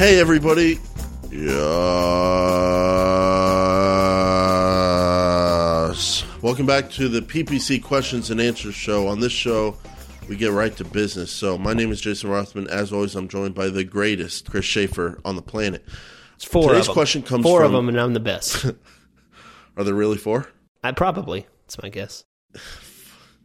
Hey, everybody. Yes. Welcome back to the PPC Questions and Answers Show. On this show, we get right to business. So, my name is Jason Rothman. As always, I'm joined by the greatest Chris Schaefer on the planet. It's four Today's of them. question comes four from- of them, and I'm the best. Are there really four? I probably. That's my guess.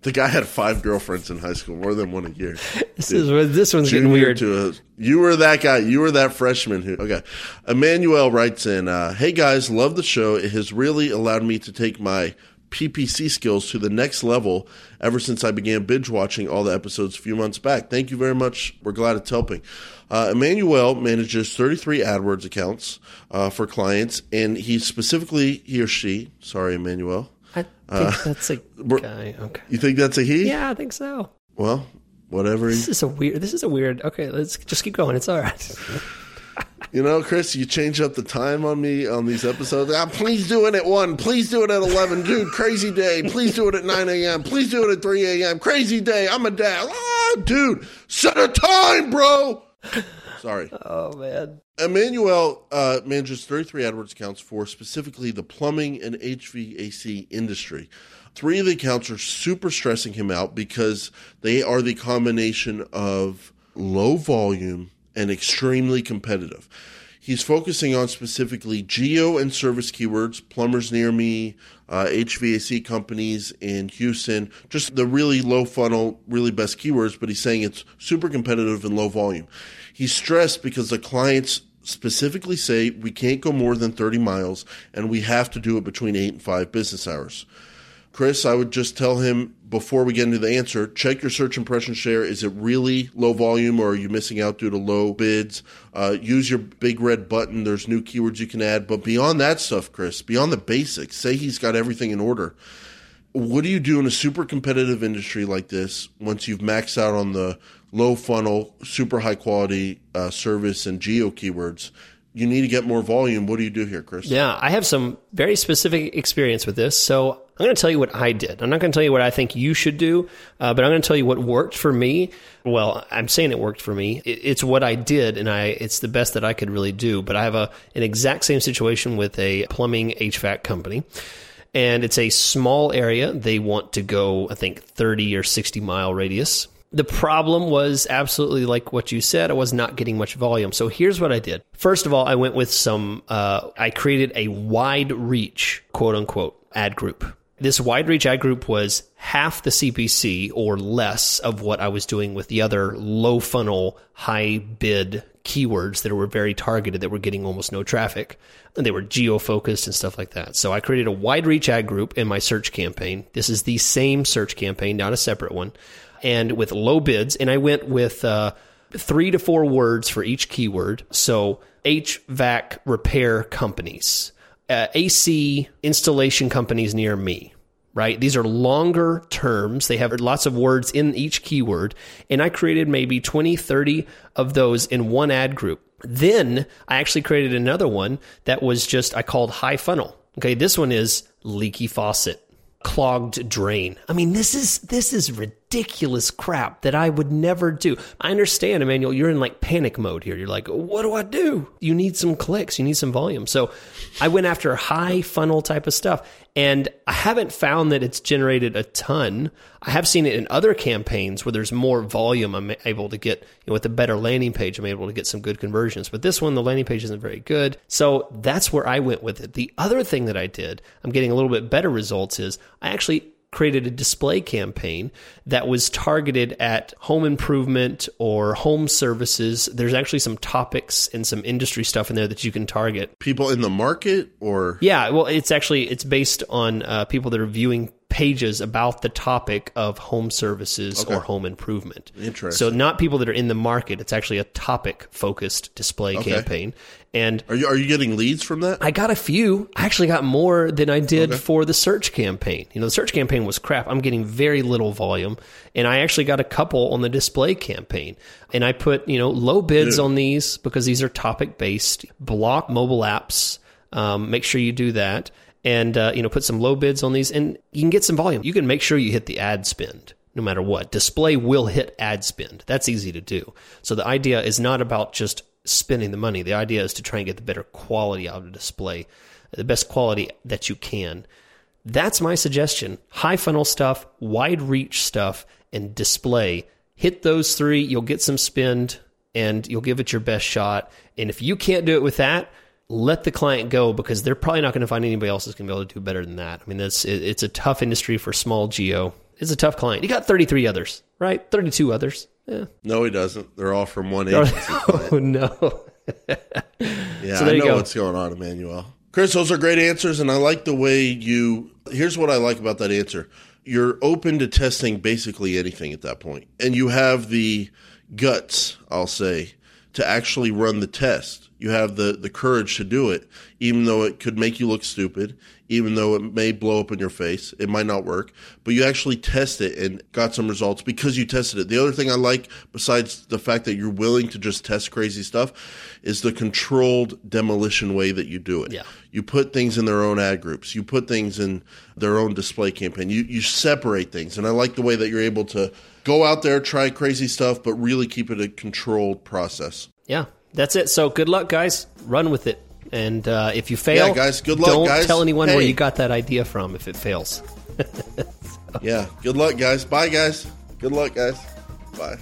The guy had five girlfriends in high school, more than one a year. This is this one's getting Junior weird. To a, you were that guy. You were that freshman who. Okay. Emmanuel writes in, uh, "Hey guys, love the show. It has really allowed me to take my PPC skills to the next level ever since I began binge watching all the episodes a few months back. Thank you very much. We're glad it's helping." Uh, Emmanuel manages 33 AdWords accounts uh, for clients, and he specifically he or she. Sorry, Emmanuel. I think that's a guy. Okay. You think that's a he? Yeah, I think so. Well, whatever. This is a weird. This is a weird. Okay, let's just keep going. It's all right. You know, Chris, you change up the time on me on these episodes. Ah, please do it at 1. Please do it at 11. Dude, crazy day. Please do it at 9 a.m. Please do it at 3 a.m. Crazy day. I'm a dad. Ah, dude, set a time, bro. Sorry. Oh man. Emmanuel uh, manages 33 AdWords accounts for specifically the plumbing and HVAC industry. Three of the accounts are super stressing him out because they are the combination of low volume and extremely competitive. He's focusing on specifically geo and service keywords, plumbers near me, uh, HVAC companies in Houston, just the really low funnel, really best keywords, but he's saying it's super competitive and low volume. He's stressed because the clients specifically say we can't go more than 30 miles and we have to do it between 8 and 5 business hours. Chris, I would just tell him before we get into the answer, check your search impression share. Is it really low volume or are you missing out due to low bids? Uh, use your big red button. There's new keywords you can add. But beyond that stuff, Chris, beyond the basics, say he's got everything in order. What do you do in a super competitive industry like this once you've maxed out on the low funnel, super high quality uh, service and geo keywords? You need to get more volume. What do you do here, Chris? Yeah, I have some very specific experience with this. So I'm going to tell you what I did. I'm not going to tell you what I think you should do, uh, but I'm going to tell you what worked for me. Well, I'm saying it worked for me. It, it's what I did, and I it's the best that I could really do. But I have a an exact same situation with a plumbing HVAC company. And it's a small area. They want to go, I think, 30 or 60 mile radius. The problem was absolutely like what you said. I was not getting much volume. So here's what I did. First of all, I went with some, uh, I created a wide reach, quote unquote, ad group. This wide reach ad group was half the CPC or less of what I was doing with the other low funnel, high bid keywords that were very targeted that were getting almost no traffic and they were geo focused and stuff like that. So I created a wide reach ad group in my search campaign. This is the same search campaign, not a separate one, and with low bids. And I went with uh, three to four words for each keyword. So HVAC repair companies, uh, AC installation companies near me right? These are longer terms. They have lots of words in each keyword. And I created maybe 20, 30 of those in one ad group. Then I actually created another one that was just, I called high funnel. Okay. This one is leaky faucet, clogged drain. I mean, this is, this is ridiculous crap that I would never do. I understand, Emmanuel, you're in like panic mode here. You're like, what do I do? You need some clicks, you need some volume. So I went after high funnel type of stuff. And I haven't found that it's generated a ton. I have seen it in other campaigns where there's more volume. I'm able to get, you know, with a better landing page, I'm able to get some good conversions. But this one, the landing page isn't very good. So that's where I went with it. The other thing that I did, I'm getting a little bit better results is I actually created a display campaign that was targeted at home improvement or home services. There's actually some topics and some industry stuff in there that you can target. People in the market or Yeah, well, it's actually it's based on uh, people that are viewing pages about the topic of home services or home improvement. Interesting. So not people that are in the market. It's actually a topic focused display campaign. And Are you are you getting leads from that? I got a few. I actually got more than I did for the search campaign. You know, the search campaign was crap. I'm getting very little volume. And I actually got a couple on the display campaign. And I put, you know, low bids on these because these are topic based. Block mobile apps. Um, make sure you do that. And, uh, you know, put some low bids on these and you can get some volume. You can make sure you hit the ad spend no matter what. Display will hit ad spend. That's easy to do. So the idea is not about just spending the money. The idea is to try and get the better quality out of display, the best quality that you can. That's my suggestion. High funnel stuff, wide reach stuff, and display. Hit those three, you'll get some spend and you'll give it your best shot. And if you can't do it with that, let the client go because they're probably not going to find anybody else that's going to be able to do better than that. I mean, that's it, it's a tough industry for small geo. It's a tough client. You got 33 others, right? 32 others. Yeah. No, he doesn't. They're all from one agency. oh no. yeah, so I know go. what's going on, Emmanuel. Chris, those are great answers, and I like the way you. Here's what I like about that answer: you're open to testing basically anything at that point, and you have the guts, I'll say, to actually run the test. You have the, the courage to do it, even though it could make you look stupid, even though it may blow up in your face. It might not work, but you actually test it and got some results because you tested it. The other thing I like, besides the fact that you're willing to just test crazy stuff, is the controlled demolition way that you do it. Yeah. You put things in their own ad groups. You put things in their own display campaign. You, you separate things. And I like the way that you're able to go out there, try crazy stuff, but really keep it a controlled process. Yeah, that's it. So good luck, guys. Run with it. And uh, if you fail, yeah, guys, good luck. Don't guys. tell anyone hey. where you got that idea from if it fails. so. Yeah, good luck, guys. Bye, guys. Good luck, guys. Bye.